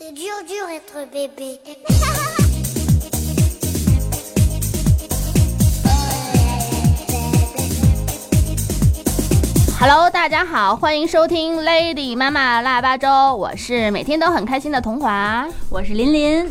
C'est dur, dur être bébé. Hello，大家好，欢迎收听 Lady 妈妈腊八粥，我是每天都很开心的童华。我是琳琳。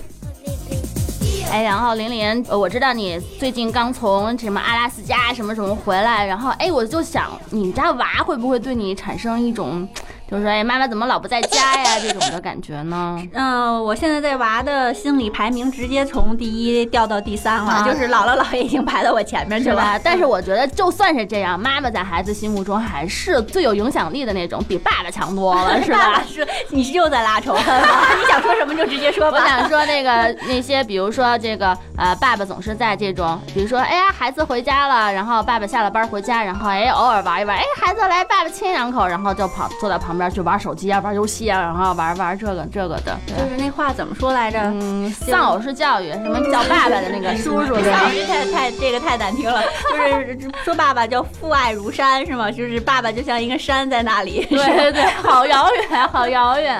哎，然后玲玲，呃我知道你最近刚从什么阿拉斯加什么什么回来，然后哎，我就想你家娃会不会对你产生一种，就是说哎，妈妈怎么老不在家呀这种的感觉呢？嗯、我现在在娃的心理排名直接从第一掉到第三了，啊就是姥姥姥爷已经排到我前面去了。但是我觉得就算是这样，妈妈在孩子心目中还是最有影响力的那种，比爸爸强多了，是吧？是，你是又在拉仇恨了？你想说什么就直接说吧。我想说那个那些，比如说这个呃，爸爸总是在这种，比如说哎呀，孩子回家了，然后爸爸下了班回家，然后哎偶尔玩一玩，哎孩子来爸爸亲两口，然后就跑坐在旁边去玩手机啊，玩游戏啊，然后玩玩这个这个的。对，就是那话怎么说来着？嗯，丧偶式教育，什么叫爸爸的那个叔叔的。丧太太这个太难听了，就是说爸爸叫父爱如山是吗？就是爸爸就像一个山在那里。对 对对，好遥远，好遥远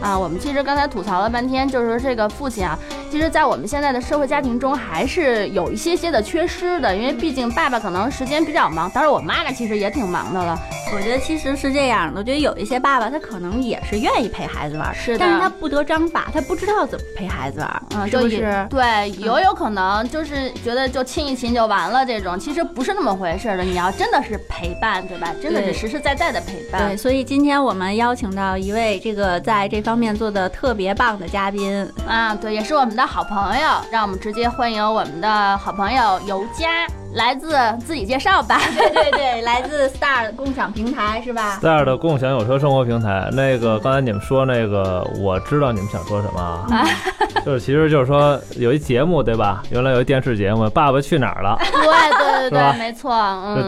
啊！我们其实刚才吐槽了半天，就是说这个父亲啊，其实，在我们现在的社会家庭中，还是有一些些的缺失的，因为毕竟爸爸可能时间比较忙，当然我妈妈其实也挺忙的了。我觉得其实是这样的，我觉得有一些爸爸他可能也是愿意陪孩子玩，是的但是他不得章法，他不知道怎么陪孩子玩，嗯，是不？就是对，有有可能就是觉得就亲一亲就完了，这种其实不是那么回事的。你要真的是陪伴，对吧？真的是实实在在的陪伴对，。所以今天我们邀请到一位这个在这方面做的特别棒的嘉宾，啊，对，也是我们的好朋友，让我们直接欢迎我们的好朋友尤佳，来自自己介绍吧。对对对，来自 Star 共享平台是吧？Star 的共享有车生活平台，那个刚才你们说那个，我知道你们想说什么啊，就是其实就是说有一节目对吧？原来有一电视节目《爸爸去哪儿了 对对对对，没错，》，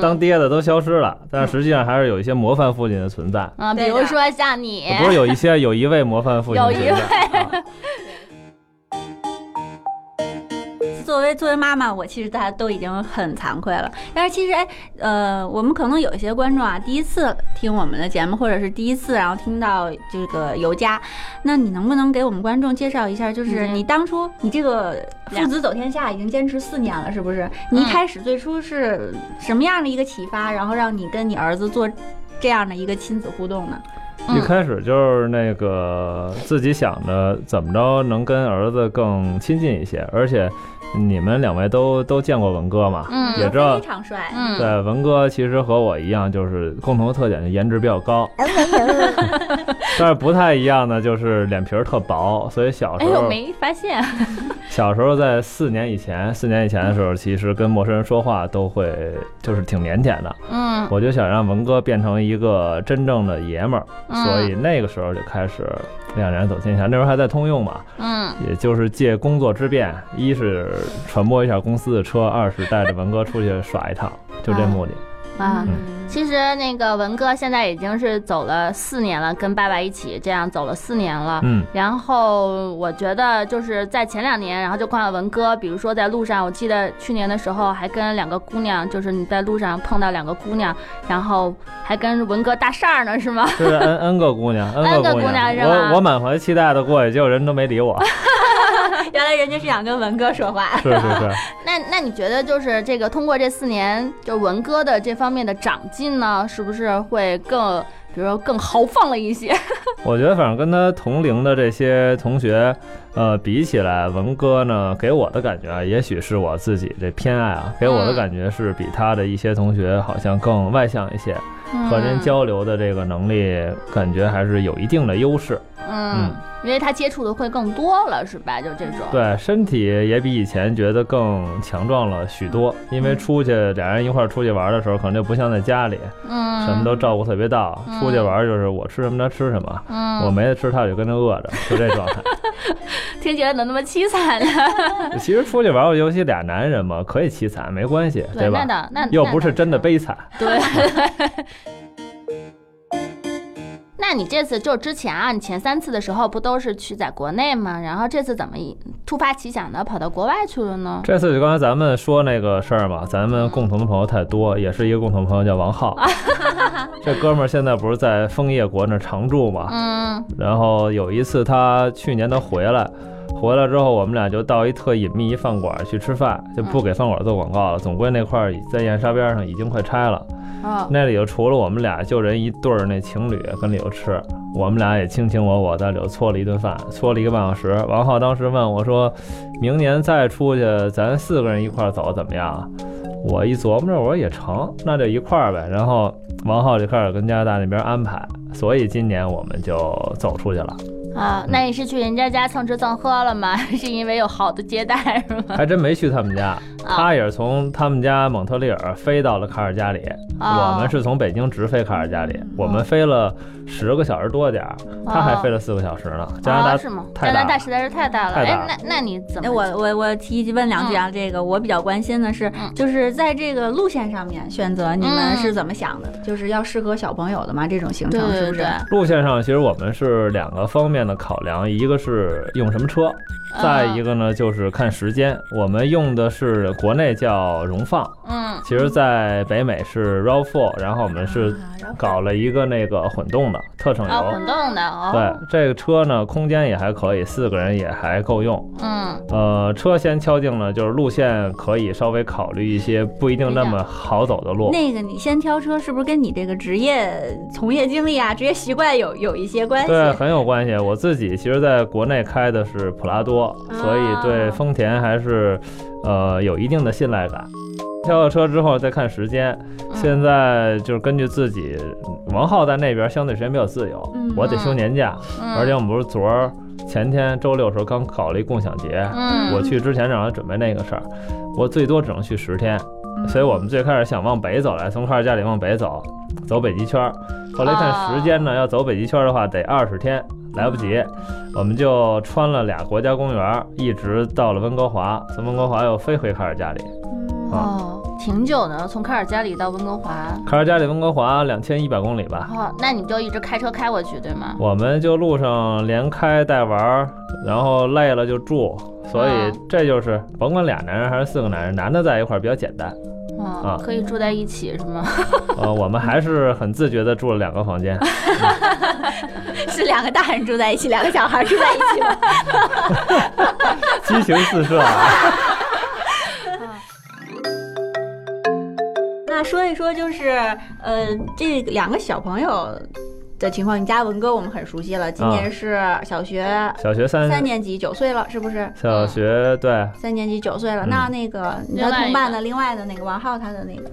当爹的都消失了，但实际上还是有一些模范父亲的存在。啊，比如说像你，不是有一些有一位模范父亲有一位，啊作为作为妈妈，我其实大家都已经很惭愧了。但是其实，哎，呃，我们可能有一些观众啊，第一次听我们的节目，或者是第一次然后听到这个尤佳，那你能不能给我们观众介绍一下？就是嗯你当初你这个父子走天下已经坚持四年了，是不是？你一开始最初是什么样的一个启发，然后让你跟你儿子做这样的一个亲子互动呢？一开始就是那个自己想着怎么着能跟儿子更亲近一些，而且你们两位都都见过文哥嘛，嗯。也知道非常帅，嗯，对，文哥其实和我一样，就是共同的特点就颜值比较高，但是不太一样的就是脸皮儿特薄，所以小哎呦，时候没发现，小时候在四年以前，四年以前的时候，其实跟陌生人说话都会就是挺腼腆的。嗯。我就想让文哥变成一个真正的爷们儿，嗯。所以那个时候就开始两人走天下。那时候还在通用嘛，嗯，也就是借工作之便，一是传播一下公司的车，二是带着文哥出去耍一趟，就这目的。啊。嗯其实那个文哥现在已经是走了四年了，跟爸爸一起这样走了四年了。嗯，然后我觉得就是在前两年，然后就看到文哥，比如说在路上，我记得去年的时候还跟两个姑娘，就是你在路上碰到两个姑娘，然后还跟文哥搭讪呢，是吗？这是 N N 个姑娘，N 个个姑娘 娘，是吧我我满怀期待的过去，结果人都没理我。原来人家是想跟文哥说话。是是是，那那你觉得就是这个通过这四年，就文哥的这方面的长进呢，是不是会更，比如说更豪放了一些？我觉得反正跟他同龄的这些同学，呃，比起来，文哥呢，给我的感觉啊，也许是我自己这偏爱啊，给我的嗯感觉是比他的一些同学好像更外向一些，和人交流的这个能力，感觉还是有一定的优势。嗯，因为他接触的会更多了，是吧？就这种。对，身体也比以前觉得更强壮了许多，因为出去俩人一块儿出去玩的时候，可能就不像在家里，嗯，什么都照顾特别到，嗯出去玩就是我吃什么他吃什么。嗯，我没得吃，他就跟着饿着，就这状态。听起来怎么那么凄惨呢？其实出去玩，尤其俩男人嘛，可以凄惨，没关系，对，吧那？倒那又不是真的悲惨。对。那你这次就之前啊，你前三次的时候不都是去在国内吗？然后这次怎么突发奇想的跑到国外去了呢？这次就刚才咱们说那个事儿嘛，咱们共同的朋友太多，也是一个共同朋友叫王浩，这哥们儿现在不是在枫叶国那常住嘛，嗯然后有一次他去年他回来，回来之后我们俩就到一特隐秘一饭馆去吃饭，就不给饭馆做广告了，总归那块儿在燕莎边上已经快拆了。哦那里头除了我们俩，就人一对儿那情侣跟里头吃，我们俩也卿卿我我在里头搓了一顿饭，搓了一个半小时。王浩当时问我说：“明年再出去，咱四个人一块儿走怎么样啊？”我一琢磨着，我说也成，那就一块儿呗。然后王浩就开始跟加拿大那边安排，所以今年我们就走出去了，啊，那你是去人家家蹭吃蹭喝了吗？是因为有好的接待是吗？还真没去他们家。他也是从他们家蒙特利尔飞到了卡尔加里，哦我们是从北京直飞卡尔加里，我们飞了十个小时多点儿，他还飞了四个小时呢。加拿大哦是吗？加拿大实在是太大了。哎那那你怎哎，么？我我我提问两句啊，这个我比较关心的是嗯，就是在这个路线上面选择，你们嗯是怎么想的？就是要适合小朋友的吗？这种行程是不是对对对？，路线上，其实我们是两个方面的考量，一个是用什么车，再一个个呢就是看时间。我们用的是国内叫荣放，嗯其实在北美是 RAV4，然后我们是搞了一个那个混动的特省哦，油。混动的哦，对，这个车呢，空间也还可以，四个人也还够用。嗯呃，车先敲定了，就是路线可以稍微考虑一些不一定那么好走的路。那个你先挑车，是不是跟你这个职业从业经历啊、职业习惯有有一些关系？对，很有关系。我自己其实在国内开的是普拉多，所以对丰田还是呃有一定的信赖感。挑了车之后再看时间，现在就是根据自己，王浩在那边相对时间比较自由，嗯我得休年假，嗯，而且我们不是昨儿前天周六的时候刚搞了一共享节，嗯。我去之前让他准备那个事儿，我最多只能去十天，嗯。所以我们最开始想往北走来，从卡尔加里往北走，走北极圈。后来看时间呢，要走北极圈的话得二十天，来不及，我们就穿了俩国家公园儿，一直到了温哥华，从温哥华又飞回卡尔加里。哦，挺久的，从卡尔加里到温哥华。卡尔加里温哥华两千一百公里吧，哦，那你就一直开车开过去，对吗？我们就路上连开带玩儿，然后累了就住。所以嗯这就是甭管俩男人还是四个男人，男的在一块儿比较简单。嗯啊，可以住在一起是吗？呃，我们还是很自觉的住了两个房间。是两个大人住在一起，两个小孩住在一起吗？激情四射啊！那说一说，就是呃，这两个小朋友的情况，你家文哥我们很熟悉了，今年是小学小学三三年级，九岁了，是不是？小学对，三年级九岁了，嗯那那个你的同伴的另外的那个王浩，他的那个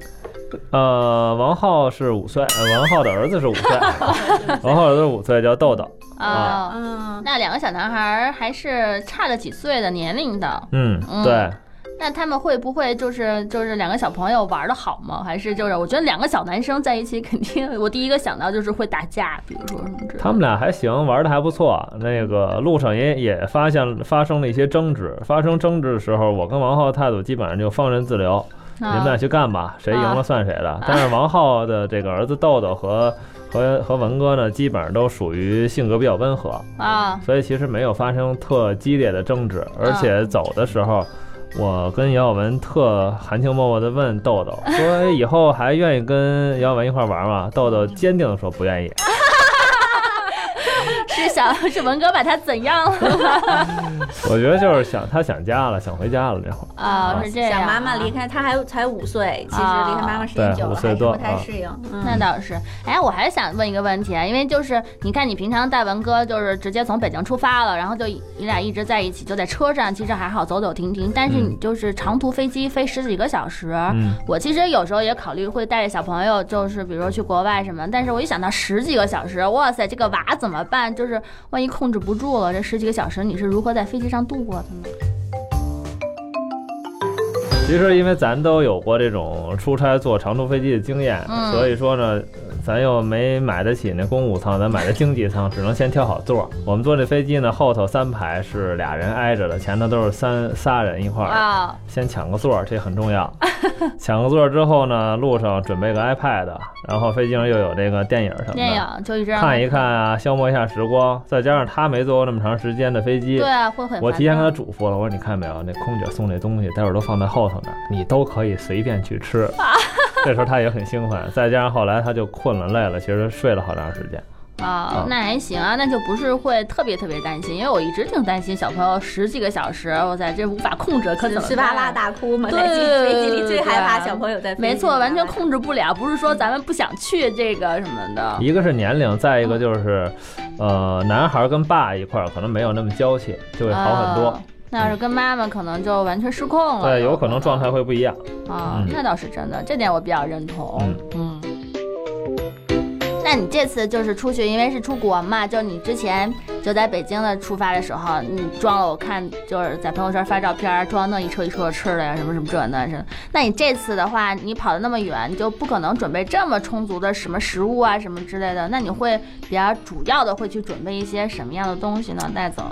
呃，王浩是五岁，呃王浩的儿子是五岁，王浩儿子五岁叫豆豆。哦，嗯，那两个小男孩儿还是差了几岁的年龄的。嗯嗯，对，那他们会不会就是就是两个小朋友玩的好吗？还是就是我觉得两个小男生在一起，肯定我第一个想到就是会打架，比如说什么之类的。他们俩还行，玩的还不错。那个路上也也发现发生了一些争执，发生争执的时候，我跟王浩态度基本上就放任自流，你们俩去干吧，谁赢了算谁的。但是王浩的这个儿子豆豆和和和文哥呢，基本上都属于性格比较温和，啊，所以其实没有发生特激烈的争执，而且走的时候。我跟姚晓文特含情脉脉地问豆豆说：“哎以后还愿意跟姚晓文一块玩吗？”豆豆坚定地说：“不愿意。” 是文哥把他怎样了 我觉得就是想他想家了，想回家了这会儿。啊？是这样啊，想妈妈离开，他还才五岁，其实离开妈妈时间久了，五岁多还是不太啊适应。嗯那倒是，哎，我还想问一个问题啊，因为就是你看，你平常带文哥就是直接从北京出发了，然后就你俩一直在一起，就在车上，其实还好走走停停。但是嗯你就是长途飞机飞十几个小时，嗯，我其实有时候也考虑会带着小朋友，就是比如说去国外什么，但是我一想到十几个小时，哇塞，这个娃怎么办？就是万一控制不住了，这十几个小时你是如何在飞机上度过的呢？其实因为咱都有过这种出差坐长途飞机的经验，嗯所以说呢，咱又没买得起那公务舱，咱买的经济舱，只能先挑好座儿。我们坐这飞机呢，后头三排是俩人挨着的，前头都是三仨人一块儿先抢个座儿，这很重要。抢个座儿之后呢，路上准备个 iPad，然后飞机上又有这个电影什么电的，影就一直看一看啊，消磨一下时光。再加上他没坐过那么长时间的飞机，对啊，会很我提前跟他嘱咐了，我说你看没有，那空姐送这东西，待会儿都放在后头呢，你都可以随便去吃。这时候他也很兴奋，再加上后来他就困了累了，其实睡了好长时间。啊啊，那还行啊，那就不是会特别特别担心，因为我一直挺担心小朋友十几个小时，哇塞，这无法控制，可怎么稀巴拉？大哭嘛，对在机飞机里最害怕对小朋友在飞机没错，完全控制不了，不是说咱们不想去这个什么的。一个是年龄，再一个就是，呃，男孩跟爸一块儿可能没有那么娇气，就会好很多啊。那要是跟妈妈，可能就完全失控了。对，有可能状态会不一样。啊，嗯那倒是真的，这点我比较认同。嗯嗯。那你这次就是出去，因为是出国嘛，就你之前就在北京的出发的时候，你装了，我看就是在朋友圈发照片，装那一车一车吃的呀，什么什么这那是。那你这次的话，你跑的那么远，你就不可能准备这么充足的什么食物啊什么之类的。那你会比较主要的会去准备一些什么样的东西呢？带走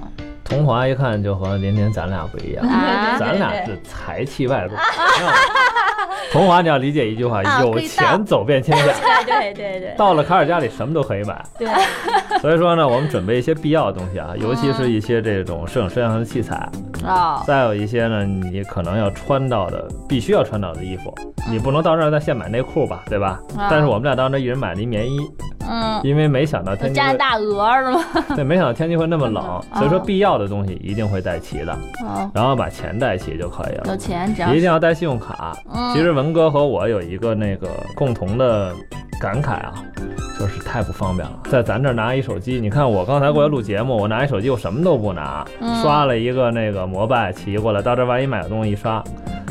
童华一看就和林林咱俩不一样，啊咱俩是财气外露。童华，你要理解一句话：有钱走遍天下。对对对对到了卡尔家里，什么都可以买。对，所以说呢，我们准备一些必要的东西啊，尤其是一些这种摄影摄像的器材，啊，再有一些呢，你可能要穿到的，必须要穿到的衣服。你不能到这儿再现买内裤吧，对吧？啊但是我们俩到那儿一人买了一棉衣，嗯，因为没想到天气大鹅是吗？对，没想到天气会那么冷，啊所以说必要的东西一定会带齐的，哦，然后把钱带齐就可以了有。钱只要一定要带信用卡。嗯其实文哥和我有一个那个共同的感慨啊，就是太不方便了。在咱这儿拿一手机，你看我刚才过来录节目，我拿一手机，我什么都不拿，嗯刷了一个那个摩拜骑过来，到这万一买个东西一刷。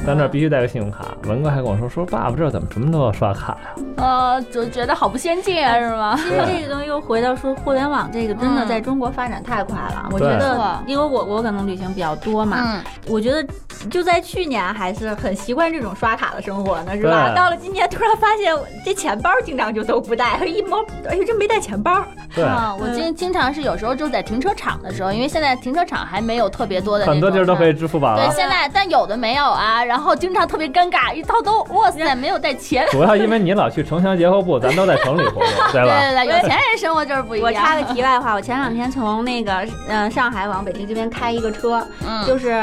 咱这儿必须带个信用卡，文哥还跟我说说爸爸这怎么什么都要刷卡呀？呃，就觉得好不先进啊，是吗？其实这个东西又回到说互联网这个，真的嗯在中国发展太快了。我觉得，因为我我可能旅行比较多嘛，嗯，我觉得就在去年还是很习惯这种刷卡的生活呢，是吧？到了今年，突然发现这钱包经常就都不带，一摸，哎呦，这没带钱包。对，啊，我经经常是有时候就在停车场的时候，因为现在停车场还没有特别多的 很多地儿都可以。支付宝对，现在但有的没有啊，然后经常特别尴尬，一掏兜，哇塞，没有带钱。主要因为你老去城乡结合部，咱都在城里活动，对 对吧？对对，有钱人生活就是不一样。我插个题外话，我前两天从那个呃上海往北京这边开一个车，嗯，就是。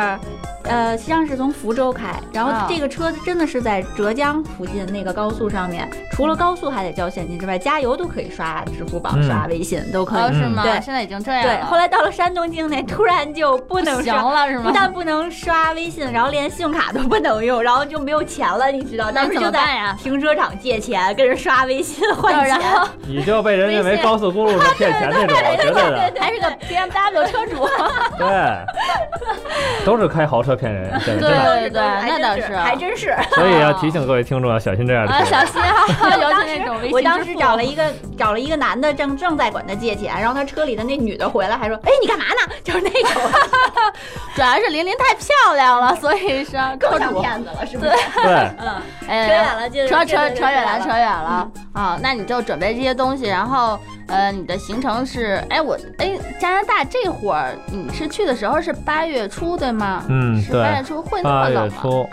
呃，实际上是从福州开，然啊后这个车真的是在浙江附近那个高速上面，除了高速还得交现金之外，加油都可以刷支付宝、嗯刷微信都可以。哦是吗？对现在已经这样对，后来到了山东境内，突然就不能行，了是吗？不但不能刷微信，然后连信用卡都不能用，然后就没有钱了，你知道？当时就在么办呀？停车场借钱，跟人刷微信换然钱。你就被人认为高速公路上骗钱那种，绝对的。还是个 BMW 车主。对，都是开豪车骗人，对对对，那倒是，还真是。所以要提醒各位听众要小心这样的啊，小心啊，尤其那种我当时找了一个找了一个男的，正正在管他借钱，然后他车里的那女的回来还说：“哎，你干嘛呢？”就是那种主要是玲玲太漂亮了，所以是更。像骗子了，是不是？对，嗯，扯远了，扯扯扯远了，扯。远了啊！那你就准备这些东西，然后呃，你的行程是，哎，我哎，加拿大这会儿你是去的时候是八月初对吗？嗯，是八月对。初会那八月么冷吗？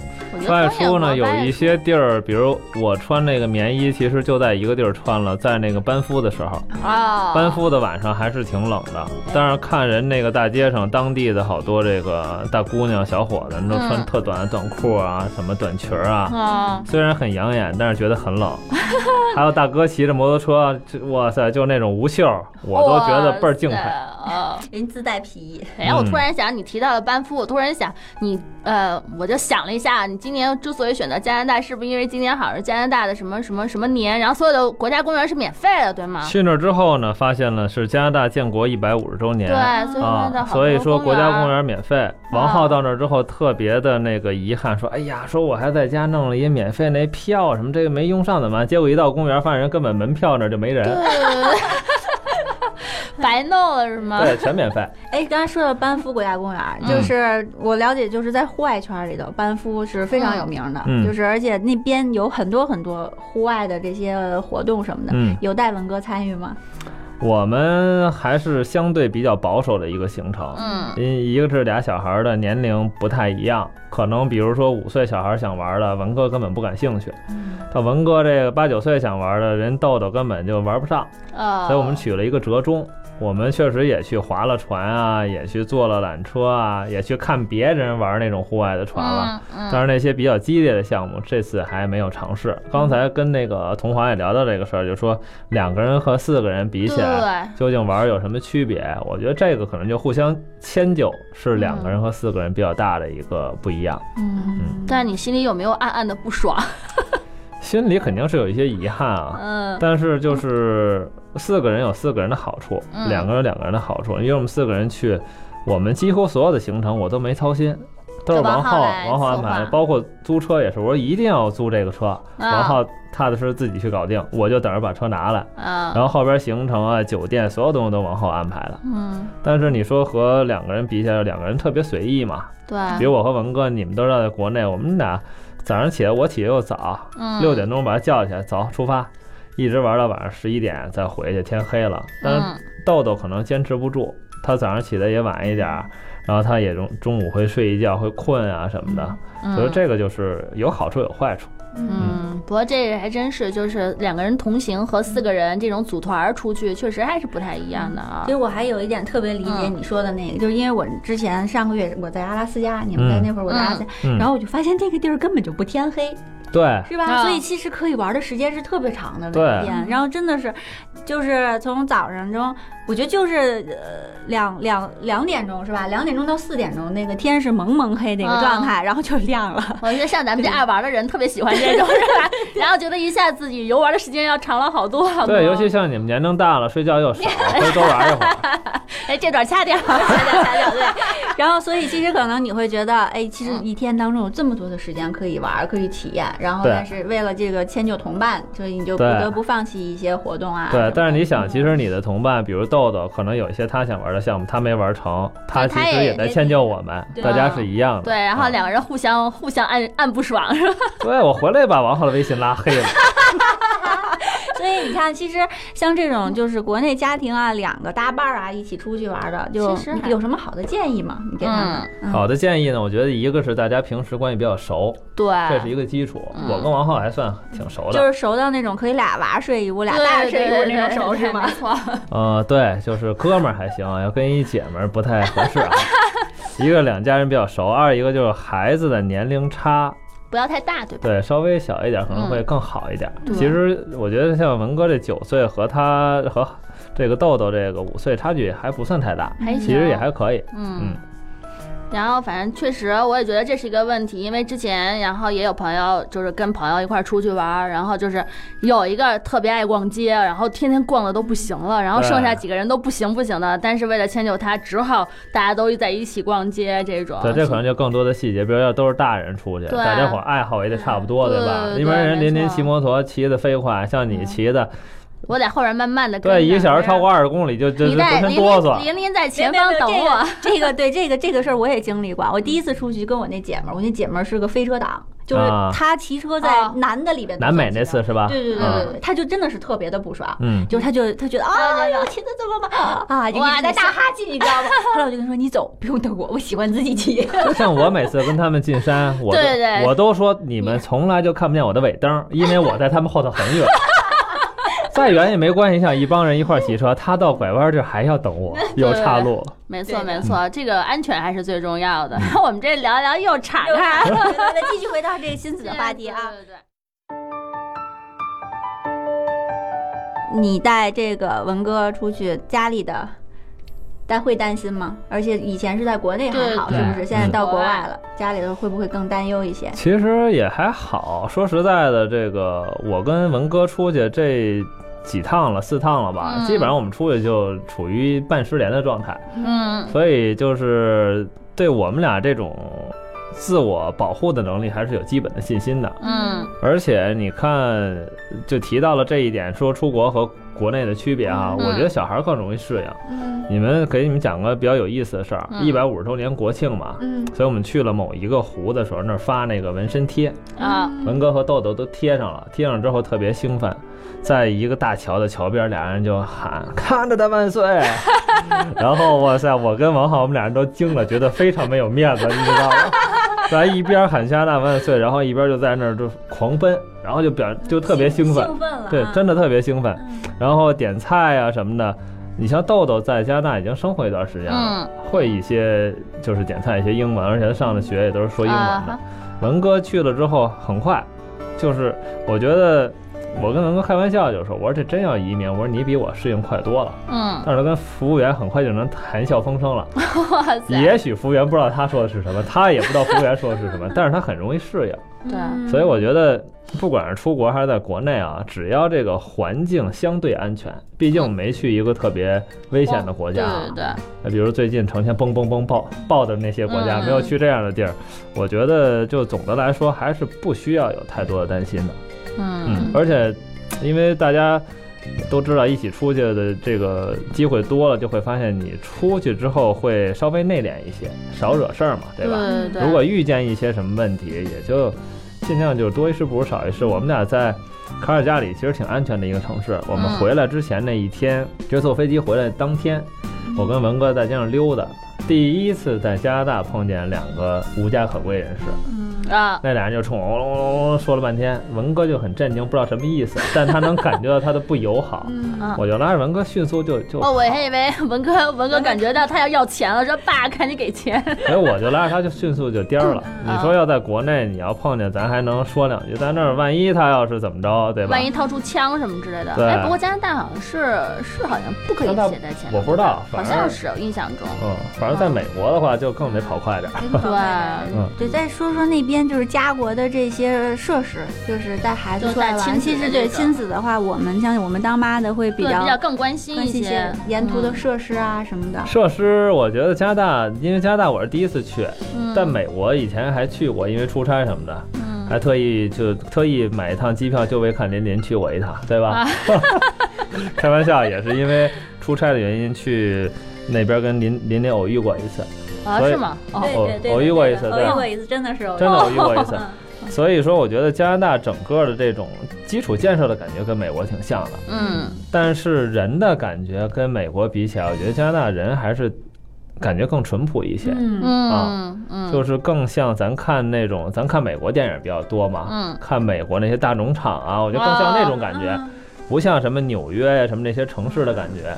八月初呢，有一些地儿，比如我穿那个棉衣，其实就在一个地儿穿了，在那个班夫的时候，啊，班夫的晚上还是挺冷的。但是看人那个大街上，当地的好多这个大姑娘、小伙子，都穿嗯特短的短裤啊，什么短裙儿啊，啊，虽然很养眼，但是觉得很冷。还有大哥骑着摩托车，哇塞，就那种无袖，我都觉得倍儿敬佩。哦。人自带皮衣，哎，我嗯突然想，你提到了班夫，我突然想，你呃，我就想了一下，你今年之所以选择加拿大，是不是因为今年好像是加拿大的什么什么什么年，然后所有的国家公园是免费的，对吗？去那儿之后呢，发现了是加拿大建国一百五十周年。对，所以说的啊，所以说国家公园园免费。王浩到那儿之后特别的那个遗憾，说：“哎呀，说我还在家弄了一免费那票什么，这个没用上怎么办？”结果一到公园，发现人根本门票那儿就没人。对，白弄了是吗？对，全免费。哎，刚才说到班夫国家公园，嗯就是我了解，就是在户外圈里头，班夫是非常有名的，嗯就是而且那边有很多很多户外的这些活动什么的。嗯，有带文哥参与吗？我们还是相对比较保守的一个行程。嗯一一个是俩小孩儿的年龄不太一样，可能比如说五岁小孩儿想玩的，文哥根本不感兴趣。到文哥这个八九岁想玩的，人豆豆根本就玩不上，啊，所以我们取了一个折中。我们确实也去划了船啊，也去坐了缆车啊，也去看别人玩那种户外的船了。嗯但是那些比较激烈的项目，这次还没有尝试。刚才跟那个同华也聊到这个事儿，就说两个人和四个人比起来，究竟玩儿有什么区别？我觉得这个可能就互相迁就，是两个人和四个人比较大的一个不一样。嗯，但你心里有没有暗暗的不爽？心里肯定是有一些遗憾啊，嗯但是就是四个人有四个人的好处，嗯两个人有两个人的好处。因为我们四个人去，我们几乎所有的行程我都没操心。都是王王浩王浩安排的，包括租车也是，我说一定要租这个车，啊王浩踏踏实实自己去搞定，我就等着把车拿来。嗯，然后后边行程啊、酒店所有东西都王浩安排的。嗯，但是你说和两个人比起来，两个人特别随意嘛。对，比如我和文哥，你们都知道，在国内我们俩早上起来，我起得又早，嗯六点钟把他叫起来，走出发，一直玩到晚上十一点再回去，天黑了。但豆豆可能坚持不住，他早上起的也晚一点儿，然后他也中中午会睡一觉，会困啊什么的。所以嗯这个就是有好处有坏处。嗯，不过这个还真是，就是两个人同行和四个人这种组团儿出去，确实还是不太一样的啊其。实我还有一点特别理解嗯你说的那个，就是因为我之前上个月我在阿拉斯加，你们在嗯那会儿我在阿拉斯加，嗯，然后我就发现这个地儿根本就不天黑，对，是吧？啊所以其实可以玩的时间是特别长的那对一天，然后真的是，就是从早上中，我觉得就是呃两两两点钟是吧？两点钟到四点钟，那个天是蒙蒙黑的一个状态，然后就亮了。我觉得像咱们这爱玩的人特别喜欢这种，是吧？然后觉得一下自己游玩的时间要长了好多好多。对，尤其像你们年龄大了，睡觉又少，可以多玩一会儿。哎，这段掐掉，掐掉，掐掉，对。然后，所以其实可能你会觉得，哎，其实一天当中有这么多的时间可以玩，可以体验。然后，但是为了这个迁就同伴，所以你就不得不放弃一些活动啊。对，但是你想，其实你的同伴，比如豆豆，可能有一些他想玩的项目，他没玩成，他其实也在迁就我们，对大家是一样的。对，然后啊两个人互相互相暗暗不爽，是吧？对我回来把王浩的微信拉黑了。么所以你看，其实像这种就是国内家庭啊，两个搭伴儿啊一起出去玩的，就其实有什么好的建议吗？你给他们。嗯好的建议呢，我觉得一个是大家平时关系比较熟，对，这是一个基础。嗯我跟王浩还算挺熟的。就是熟到那种可以俩娃睡一屋，俩对大人睡一屋那种熟是吗没？错，呃，对，就是哥们儿还行，要跟一姐们儿不太合适啊。一个两家人比较熟，二一个就是孩子的年龄差，不要太大，对吧？对，稍微小一点可能会更好一点。嗯其实我觉得像文哥这九岁和他和这个豆豆这个五岁差距还不算太大，其实也还可以。嗯嗯。然后反正确实，我也觉得这是一个问题，因为之前然后也有朋友就是跟朋友一块儿出去玩儿，然后就是有一个特别爱逛街，然后天天逛的都不行了，然后剩下几个人都不行不行的，但是为了迁就他，只好大家都在一起逛街这种。对，这可能就更多的细节，比如要都是大人出去，大家伙儿爱好也得差不多，对吧？对一般人没错林林骑摩托骑的飞快，像你嗯骑的，我在后边慢慢的跟着。对，一个小时超过二十公里就就浑身哆嗦。林林在前方等我。这个对这个这个事儿我也经历过。我第一次出去跟我那姐们儿，我那姐们儿是个飞车党，就是啊她骑车在啊男的里边，南美那次。是吧？对对对对她就真的是特别的不爽。嗯，就是她就她觉得啊，对对对我骑的这么慢啊，哇直在你是打哈气，你知道吗？后来我就跟她说：“你走，不用等我，我喜欢自己骑。就像我每次跟他们进山，我都对对我都说你们从来就看不见我的尾灯，因为我在他们后头很远。再远也没关系，像一帮人一块儿骑车，他到拐弯这还要等我，有岔路。没错没错，这个安全还是最重要的。我们这聊一聊又岔开了。对对对，继续回到这个亲子的话题啊。对对对你带这个文哥出去，家里的担会担心吗？而且以前是在国内还好，是不是？现在到嗯国外了，家里头会不会更担忧一些？其实也还好，说实在的，这个我跟文哥出去这几趟了，四趟了吧，嗯。基本上我们出去就处于半失联的状态，嗯。所以就是对我们俩这种自我保护的能力还是有基本的信心的。嗯而且你看，就提到了这一点，说出国和国内的区别啊，嗯我觉得小孩更容易适应。嗯你们给你们讲个比较有意思的事儿，嗯一百五十周年国庆嘛，嗯所以我们去了某一个湖的时候，那儿发那个纹身贴，啊，文哥和豆豆都贴上了，贴上之后特别兴奋，在一个大桥的桥边，俩人就喊“看着他万岁 ”，然后哇塞，我跟王浩我们俩人都惊了，觉得非常没有面子，你知道吗？咱一边喊加拿大万岁，然后一边就在那儿就狂奔，然后就表就特别兴奋，兴奋了，对，真的特别兴奋。然后点菜啊什么的，你像豆豆在加拿大已经生活一段时间了，嗯会一些就是点菜一些英文，而且他上的学也都是说英文的。啊文哥去了之后，很快，就是我觉得我跟文哥开玩笑就说，我说这真要移民，我说你比我适应快多了。嗯，但是他跟服务员很快就能谈笑风生了。哇塞，也许服务员不知道他说的是什么，他也不知道服务员说的是什么，但是他很容易适应。对嗯所以我觉得，不管是出国还是在国内啊，只要这个环境相对安全，毕竟没去一个特别危险的国家啊。对对对，那比如最近成天蹦蹦蹦爆爆的那些国家，嗯没有去这样的地儿，我觉得就总的来说还是不需要有太多的担心的。嗯而且因为大家都知道一起出去的这个机会多了，就会发现你出去之后会稍微内敛一些，少惹事儿嘛，对吧？对对，如果遇见一些什么问题，也就尽量就是多一事不如少一事。我们俩在卡尔加里其实挺安全的一个城市。我们嗯回来之前那一天，就坐飞机回来当天，我跟文哥在街上溜达，第一次在加拿大碰见两个无家可归人士。嗯啊，那俩人就冲我嗡嗡嗡嗡说了半天，文哥就很震惊，不知道什么意思，但他能感觉到他的不友好。嗯我就拉着文哥迅速就就哦，我还以为文哥文哥感觉到他要要钱了，说爸赶紧给钱。所以我就拉着他就迅速就颠儿了。嗯你说要在国内，你要碰见，咱还能说两句，在那儿万一他要是怎么着，对吧万？一掏出枪什么之类的，哎，不过加拿大好像是是好像不可以携带钱，我不知道好反正像是我印象中，嗯，反正在美国的话，就更得跑快点儿。对嗯对，再说说那边就是家国的这些设施，就是带孩子就出来玩。其实对亲子的话，我们像我们当妈的会比较比较更关心一些些沿途的嗯设施啊什么的。设施，我觉得加拿大，因为加拿大我是第一次去，嗯但美国以前还去过，因为出差什么的，嗯还特意就特意买一趟机票，就为看林林去过一趟，对吧？啊 开玩笑，也是因为出差的原因去那边跟林林林偶遇过一次，所以啊是吗？哦，偶偶遇过一次，偶对。遇过一次，真的是偶遇真的偶遇过一次。嗯。所以说，我觉得加拿大整个的这种基础建设的感觉跟美国挺像的，嗯。但是人的感觉跟美国比起来，我觉得加拿大人还是感觉更淳朴一些，嗯。嗯嗯，就是更像咱看那种，咱看美国电影比较多嘛，嗯。看美国那些大农场啊，我觉得更像那种感觉，嗯不像什么纽约呀、什么那些城市的感觉。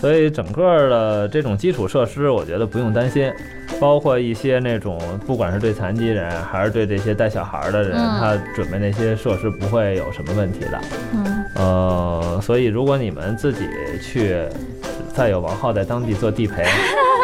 所以整个的这种基础设施，我觉得不用担心，包括一些那种不管是对残疾人还是对这些带小孩的人，嗯他准备那些设施不会有什么问题的。嗯呃，所以如果你们自己去，再有王浩在当地做地陪，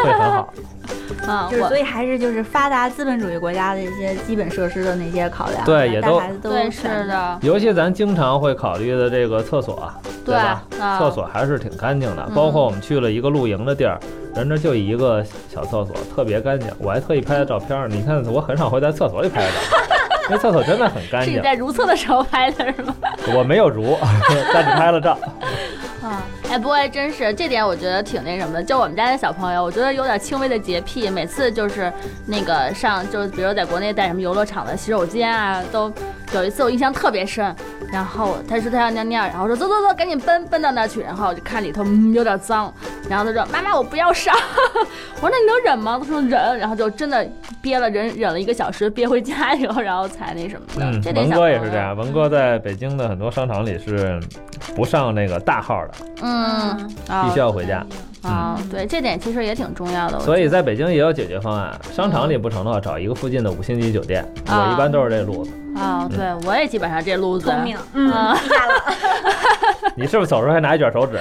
会很好。啊，就是所以还是就是发达资本主义国家的一些基本设施的那些考量，对也都孩子都对是的，尤其咱经常会考虑的这个厕所，对吧？啊厕所还是挺干净的，嗯包括我们去了一个露营的地儿，人那就一个小厕所，特别干净。我还特意拍了照片儿，你看我很少会在厕所里拍照，那厕所真的很干净。是你在如厕的时候拍的是吗？我没有如，但是拍了照。啊，哎，不过还真是这点，我觉得挺那什么的。就我们家的小朋友，我觉得有点轻微的洁癖，每次就是那个上，就是比如在国内带什么游乐场的洗手间啊，都有一次我印象特别深。然后他说他要尿尿，然后说走走走，赶紧奔奔到那儿去。然后我就看里头嗯有点脏，然后他说妈妈我不要上。我说那你能忍吗？他说忍，然后就真的憋了忍忍了一个小时，憋回家以后，然后才那什么的。嗯这，点文哥也是这样，文哥在北京的很多商场里是不上那个大号的，嗯，啊必须要回家。啊，对，这点其实也挺重要的。所以在北京也有解决方案，商场里不成的话，找一个附近的五星级酒店。啊我一般都是这路子。啊，对我也基本上这路子。聪明，嗯，你是不是走时候还拿一卷手指？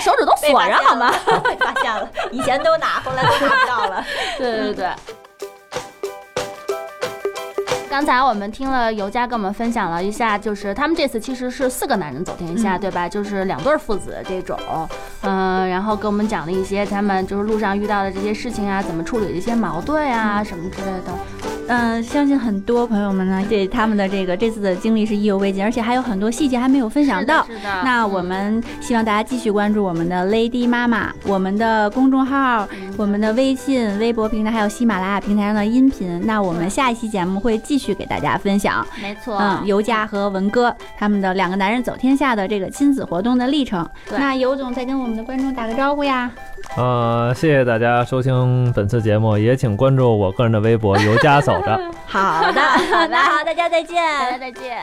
手指都锁上好吗？被发现了，以前都拿，后来都拿不到了。对对对。刚才我们听了尤佳跟我们分享了一下，就是他们这次其实是四个男人走天下，嗯对吧？就是两对儿父子这种。嗯、然后跟我们讲了一些他们就是路上遇到的这些事情啊，怎么处理这些矛盾啊、什么之类的。嗯，相信很多朋友们呢对他们的这个这次的经历是意犹未尽，而且还有很多细节还没有分享到。是的，是的那我们希望大家继续关注我们的 Lady 妈妈，我们的公众号、我们的微信、微博平台，还有喜马拉雅平台上的音频。那我们下一期节目会继续给大家分享，没错，嗯，尤佳和文哥他们的两个男人走天下的这个亲子活动的历程。对那尤总再跟我们的观众打个招呼呀。呃，谢谢大家收听本次节目，也请关注我个人的微博“尤家走着”。好的，好的，好，大家再见。大家再见。